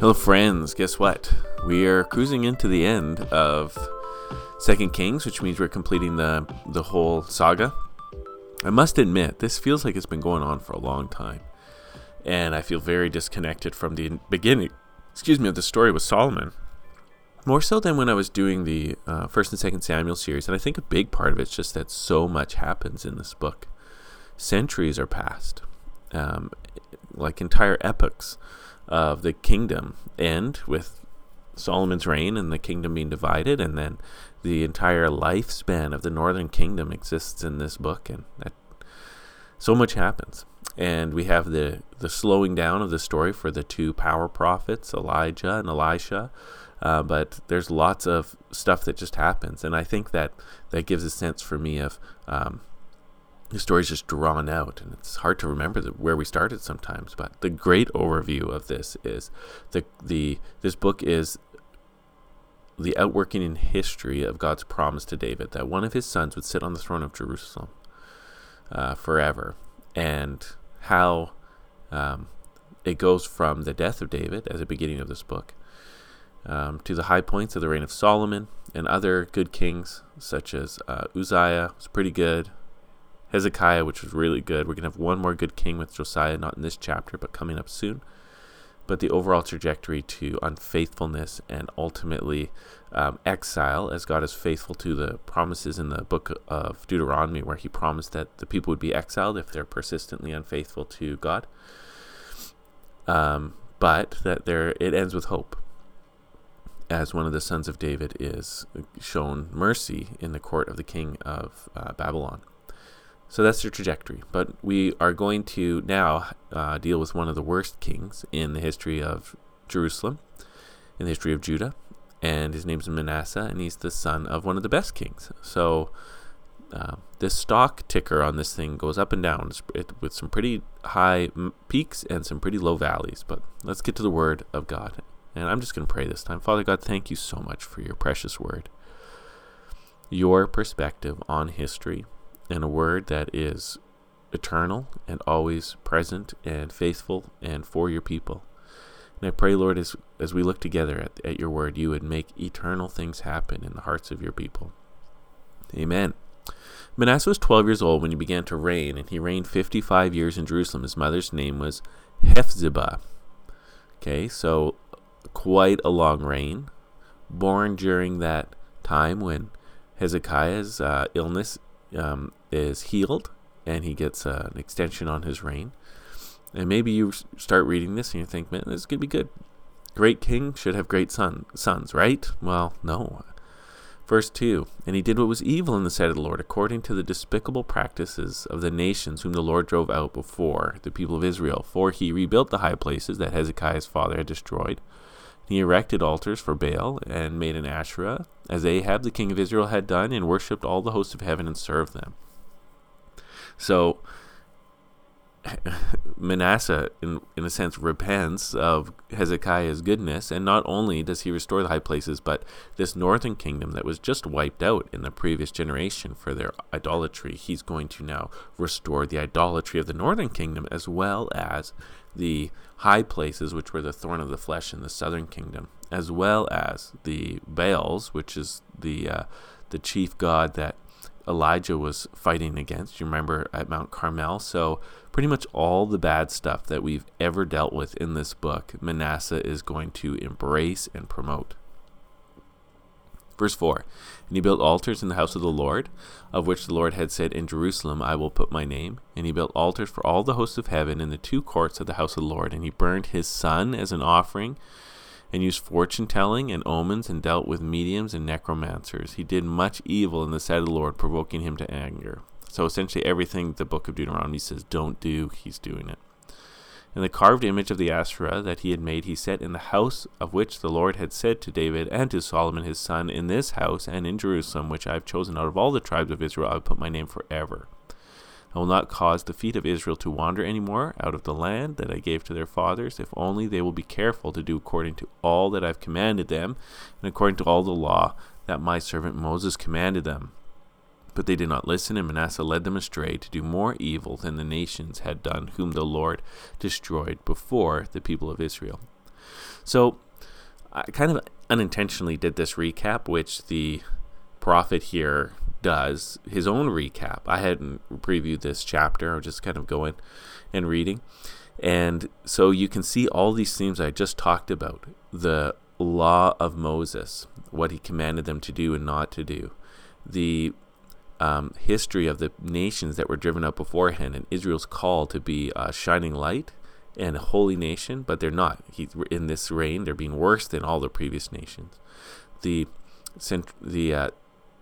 Hello, friends. Guess what? We are cruising into the end of Second Kings, which means we're completing the the whole saga. I must admit, this feels like it's been going on for a long time, and I feel very disconnected from the beginning. Excuse me, of the story with Solomon. More so than when I was doing the uh, First and Second Samuel series, and I think a big part of it's just that so much happens in this book. Centuries are passed, um, like entire epochs of the kingdom end with Solomon's reign and the kingdom being divided, and then the entire lifespan of the northern kingdom exists in this book, and that, so much happens. And we have the the slowing down of the story for the two power prophets, Elijah and Elisha. Uh, but there's lots of stuff that just happens, and I think that that gives a sense for me of um, the story's just drawn out and it's hard to remember the, where we started sometimes but the great overview of this is the the this book is the outworking in history of God's promise to David that one of his sons would sit on the throne of Jerusalem uh, forever and how um, it goes from the death of David as the beginning of this book um, to the high points of the reign of Solomon and other good kings such as uh, Uzziah was pretty good Hezekiah, which was really good. We're going to have one more good king with Josiah, not in this chapter, but coming up soon. But the overall trajectory to unfaithfulness and ultimately um, exile, as God is faithful to the promises in the book of Deuteronomy, where He promised that the people would be exiled if they're persistently unfaithful to God. Um, but that there, it ends with hope as one of the sons of David is shown mercy in the court of the king of uh, Babylon. So that's your trajectory. But we are going to now uh, deal with one of the worst kings in the history of Jerusalem, in the history of Judah. And his name's Manasseh, and he's the son of one of the best kings. So uh, this stock ticker on this thing goes up and down with some pretty high peaks and some pretty low valleys. But let's get to the word of God. And I'm just going to pray this time. Father God, thank you so much for your precious word, your perspective on history and a word that is eternal and always present and faithful and for your people. And I pray, Lord, as, as we look together at, at your word, you would make eternal things happen in the hearts of your people. Amen. Manasseh was 12 years old when he began to reign, and he reigned 55 years in Jerusalem. His mother's name was Hephzibah. Okay, so quite a long reign. Born during that time when Hezekiah's uh, illness um, is healed and he gets uh, an extension on his reign. And maybe you start reading this and you think, man, this is going to be good. Great king should have great son, sons, right? Well, no. Verse 2 And he did what was evil in the sight of the Lord, according to the despicable practices of the nations whom the Lord drove out before the people of Israel. For he rebuilt the high places that Hezekiah's father had destroyed he erected altars for Baal and made an Asherah, as Ahab the king of Israel had done, and worshipped all the hosts of heaven and served them. So Manasseh, in, in a sense, repents of Hezekiah's goodness, and not only does he restore the high places, but this northern kingdom that was just wiped out in the previous generation for their idolatry, he's going to now restore the idolatry of the northern kingdom as well as the high places, which were the thorn of the flesh in the southern kingdom, as well as the Baals, which is the uh, the chief god that Elijah was fighting against. You remember at Mount Carmel. So pretty much all the bad stuff that we've ever dealt with in this book, Manasseh is going to embrace and promote. Verse 4 And he built altars in the house of the Lord, of which the Lord had said, In Jerusalem I will put my name. And he built altars for all the hosts of heaven in the two courts of the house of the Lord. And he burned his son as an offering, and used fortune telling and omens, and dealt with mediums and necromancers. He did much evil in the sight of the Lord, provoking him to anger. So essentially, everything the book of Deuteronomy says don't do, he's doing it. And the carved image of the Asherah that he had made, he set in the house of which the Lord had said to David and to Solomon his son, In this house and in Jerusalem, which I have chosen out of all the tribes of Israel, I will put my name forever. I will not cause the feet of Israel to wander any more out of the land that I gave to their fathers, if only they will be careful to do according to all that I've commanded them, and according to all the law that my servant Moses commanded them. But they did not listen, and Manasseh led them astray to do more evil than the nations had done, whom the Lord destroyed before the people of Israel. So I kind of unintentionally did this recap, which the prophet here does his own recap. I hadn't previewed this chapter, I was just kind of going and reading. And so you can see all these themes I just talked about the law of Moses, what he commanded them to do and not to do, the um, history of the nations that were driven out beforehand, and Israel's call to be a shining light and a holy nation, but they're not. He, in this reign, they're being worse than all the previous nations. The the uh,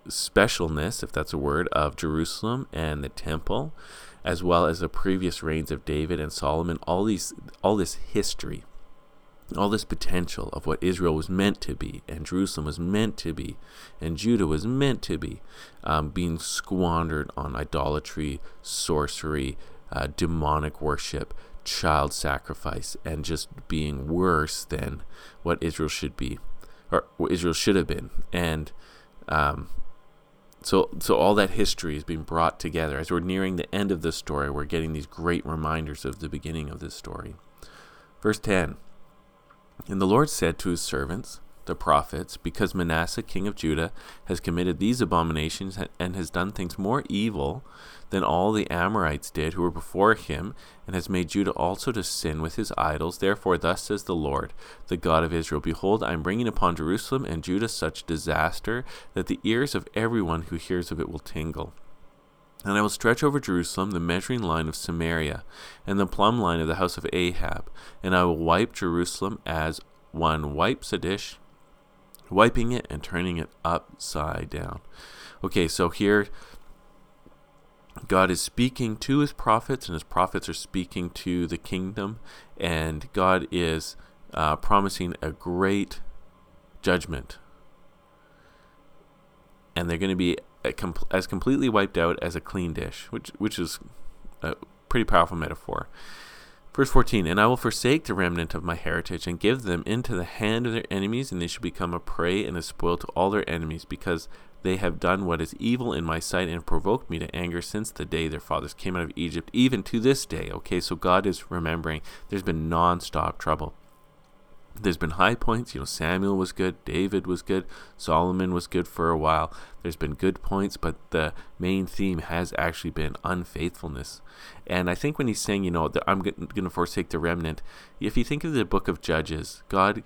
specialness, if that's a word, of Jerusalem and the temple, as well as the previous reigns of David and Solomon. All these, all this history all this potential of what Israel was meant to be, and Jerusalem was meant to be, and Judah was meant to be, um, being squandered on idolatry, sorcery, uh, demonic worship, child sacrifice, and just being worse than what Israel should be, or what Israel should have been. And um, so, so all that history is being brought together. As we're nearing the end of this story, we're getting these great reminders of the beginning of this story. Verse 10. And the Lord said to his servants, the prophets, because Manasseh, king of Judah, has committed these abominations and has done things more evil than all the Amorites did who were before him, and has made Judah also to sin with his idols. Therefore, thus says the Lord, the God of Israel Behold, I am bringing upon Jerusalem and Judah such disaster that the ears of everyone who hears of it will tingle. And I will stretch over Jerusalem the measuring line of Samaria, and the plumb line of the house of Ahab, and I will wipe Jerusalem as one wipes a dish, wiping it and turning it upside down. Okay, so here God is speaking to his prophets, and his prophets are speaking to the kingdom, and God is uh, promising a great judgment. And they're going to be as completely wiped out as a clean dish, which which is a pretty powerful metaphor. Verse 14, And I will forsake the remnant of my heritage, and give them into the hand of their enemies, and they shall become a prey and a spoil to all their enemies, because they have done what is evil in my sight, and provoked me to anger since the day their fathers came out of Egypt, even to this day. Okay, so God is remembering there's been non stop trouble there's been high points. You know, Samuel was good, David was good, Solomon was good for a while. There's been good points, but the main theme has actually been unfaithfulness. And I think when he's saying, you know, that I'm going to forsake the remnant, if you think of the book of Judges, God,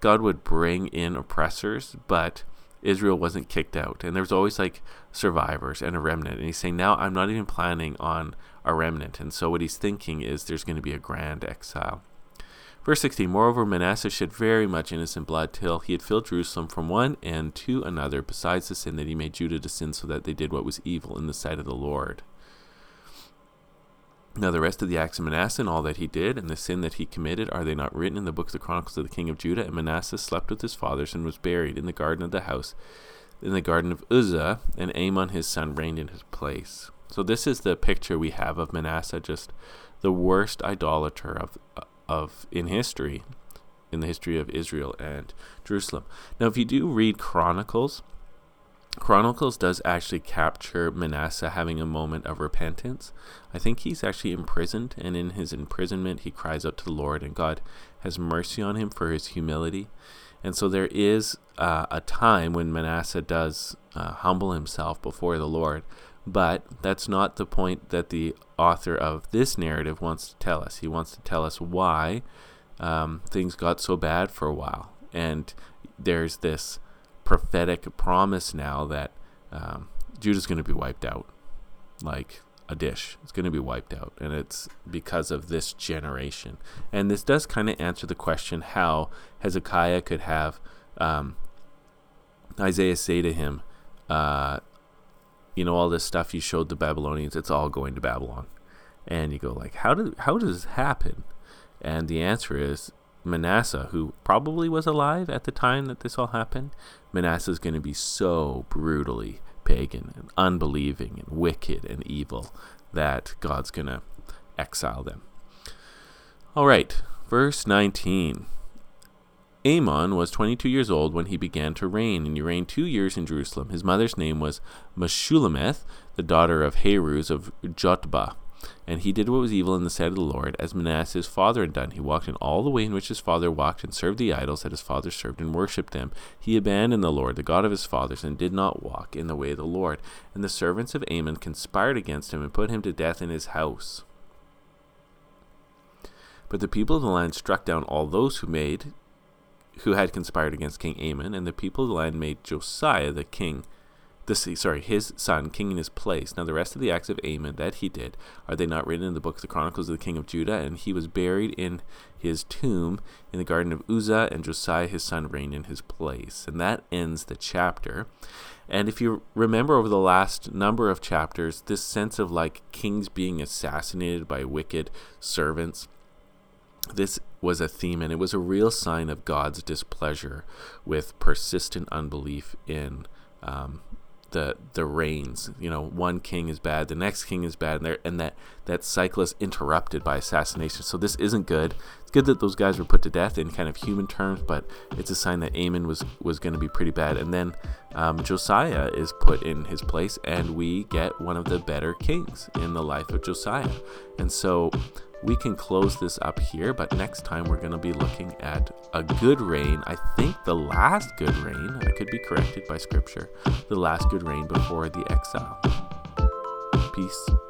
God would bring in oppressors, but Israel wasn't kicked out. And there was always like survivors and a remnant. And he's saying, now I'm not even planning on a remnant. And so what he's thinking is there's going to be a grand exile. Verse 16 Moreover, Manasseh shed very much innocent blood till he had filled Jerusalem from one end to another, besides the sin that he made Judah to sin, so that they did what was evil in the sight of the Lord. Now, the rest of the acts of Manasseh and all that he did, and the sin that he committed, are they not written in the book of the Chronicles of the king of Judah? And Manasseh slept with his fathers and was buried in the garden of the house, in the garden of Uzzah, and Amon his son reigned in his place. So, this is the picture we have of Manasseh, just the worst idolater of of in history, in the history of Israel and Jerusalem. Now, if you do read Chronicles, Chronicles does actually capture Manasseh having a moment of repentance. I think he's actually imprisoned, and in his imprisonment, he cries out to the Lord, and God has mercy on him for his humility. And so there is uh, a time when Manasseh does uh, humble himself before the Lord, but that's not the point that the author of this narrative wants to tell us. He wants to tell us why um, things got so bad for a while. And there's this prophetic promise now that um, Judah's going to be wiped out like a dish. It's going to be wiped out. And it's because of this generation. And this does kind of answer the question how Hezekiah could have um, Isaiah say to him, uh, you know all this stuff you showed the Babylonians, it's all going to Babylon. And you go like, how did how does this happen? And the answer is Manasseh, who probably was alive at the time that this all happened. Manasseh is going to be so brutally pagan and unbelieving and wicked and evil that God's going to exile them. All right, verse 19. Amon was 22 years old when he began to reign, and he reigned two years in Jerusalem. His mother's name was Meshullemeth, the daughter of Haruz of Jotbah. And he did what was evil in the sight of the Lord, as Manasseh his father had done. He walked in all the way in which his father walked, and served the idols that his father served, and worshipped them. He abandoned the Lord, the God of his fathers, and did not walk in the way of the Lord. And the servants of Amon conspired against him, and put him to death in his house. But the people of the land struck down all those who made who had conspired against King Amon, and the people of the land made Josiah the king the sorry, his son, king in his place. Now the rest of the acts of Amon that he did, are they not written in the book of the Chronicles of the king of Judah? And he was buried in his tomb in the garden of Uzzah, and Josiah his son reigned in his place. And that ends the chapter. And if you remember over the last number of chapters, this sense of like kings being assassinated by wicked servants, this was a theme, and it was a real sign of God's displeasure with persistent unbelief in um, the the reigns. You know, one king is bad, the next king is bad, and, and that that cycle is interrupted by assassination. So this isn't good. It's good that those guys were put to death in kind of human terms, but it's a sign that Amon was was going to be pretty bad. And then um, Josiah is put in his place, and we get one of the better kings in the life of Josiah. And so we can close this up here, but next time we're going to be looking at a good reign. I think the last good reign, I could be corrected by scripture, the last good reign before the exile. Peace.